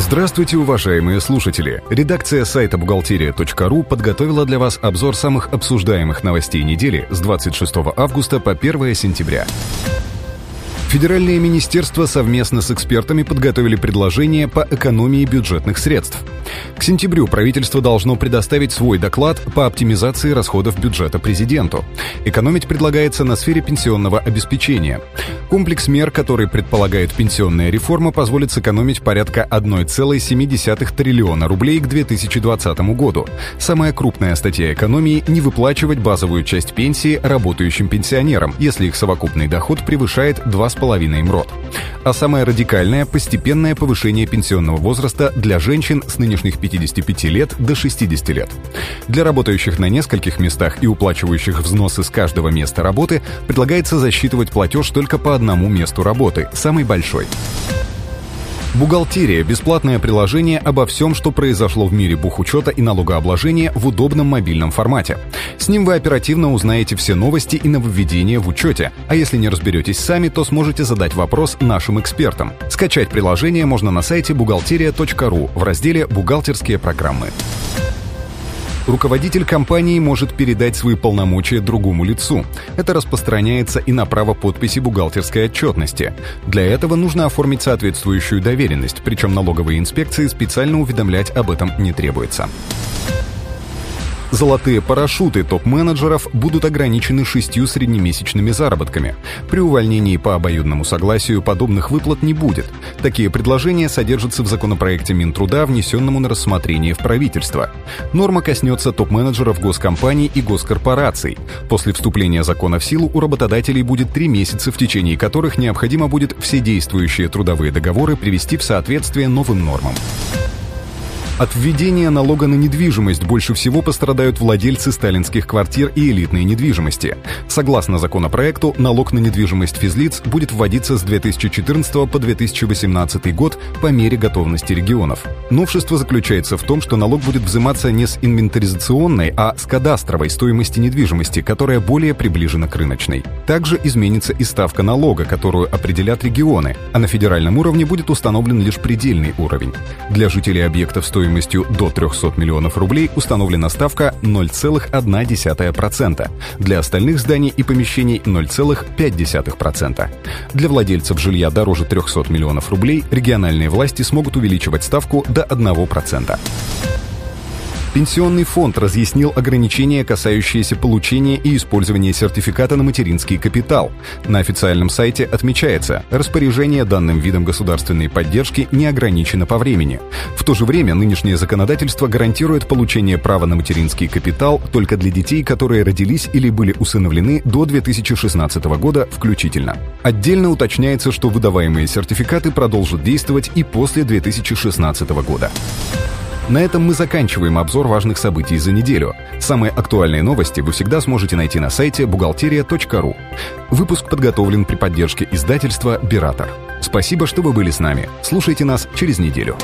Здравствуйте, уважаемые слушатели! Редакция сайта бухгалтерия.ру подготовила для вас обзор самых обсуждаемых новостей недели с 26 августа по 1 сентября. Федеральное министерство совместно с экспертами подготовили предложение по экономии бюджетных средств. К сентябрю правительство должно предоставить свой доклад по оптимизации расходов бюджета президенту. Экономить предлагается на сфере пенсионного обеспечения. Комплекс мер, который предполагает пенсионная реформа, позволит сэкономить порядка 1,7 триллиона рублей к 2020 году. Самая крупная статья экономии – не выплачивать базовую часть пенсии работающим пенсионерам, если их совокупный доход превышает 2,5 МРОТ. А самое радикальное – постепенное повышение пенсионного возраста для женщин с нынешних 55 лет до 60 лет. Для работающих на нескольких местах и уплачивающих взносы с каждого места работы предлагается засчитывать платеж только по одному месту работы, самый большой. Бухгалтерия – бесплатное приложение обо всем, что произошло в мире бухучета и налогообложения в удобном мобильном формате. С ним вы оперативно узнаете все новости и нововведения в учете, а если не разберетесь сами, то сможете задать вопрос нашим экспертам. Скачать приложение можно на сайте бухгалтерия.ру в разделе «Бухгалтерские программы» руководитель компании может передать свои полномочия другому лицу. Это распространяется и на право подписи бухгалтерской отчетности. Для этого нужно оформить соответствующую доверенность, причем налоговой инспекции специально уведомлять об этом не требуется. Золотые парашюты топ-менеджеров будут ограничены шестью среднемесячными заработками. При увольнении по обоюдному согласию подобных выплат не будет. Такие предложения содержатся в законопроекте Минтруда, внесенному на рассмотрение в правительство. Норма коснется топ-менеджеров госкомпаний и госкорпораций. После вступления закона в силу у работодателей будет три месяца, в течение которых необходимо будет все действующие трудовые договоры привести в соответствие новым нормам. От введения налога на недвижимость больше всего пострадают владельцы сталинских квартир и элитной недвижимости. Согласно законопроекту, налог на недвижимость физлиц будет вводиться с 2014 по 2018 год по мере готовности регионов. Новшество заключается в том, что налог будет взиматься не с инвентаризационной, а с кадастровой стоимости недвижимости, которая более приближена к рыночной. Также изменится и ставка налога, которую определят регионы, а на федеральном уровне будет установлен лишь предельный уровень. Для жителей объектов стоимость стоимостью до 300 миллионов рублей установлена ставка 0,1%. Для остальных зданий и помещений 0,5%. Для владельцев жилья дороже 300 миллионов рублей региональные власти смогут увеличивать ставку до 1%. Пенсионный фонд разъяснил ограничения, касающиеся получения и использования сертификата на материнский капитал. На официальном сайте отмечается, распоряжение данным видом государственной поддержки не ограничено по времени. В то же время нынешнее законодательство гарантирует получение права на материнский капитал только для детей, которые родились или были усыновлены до 2016 года включительно. Отдельно уточняется, что выдаваемые сертификаты продолжат действовать и после 2016 года. На этом мы заканчиваем обзор важных событий за неделю. Самые актуальные новости вы всегда сможете найти на сайте бухгалтерия.ру. Выпуск подготовлен при поддержке издательства «Биратор». Спасибо, что вы были с нами. Слушайте нас через неделю.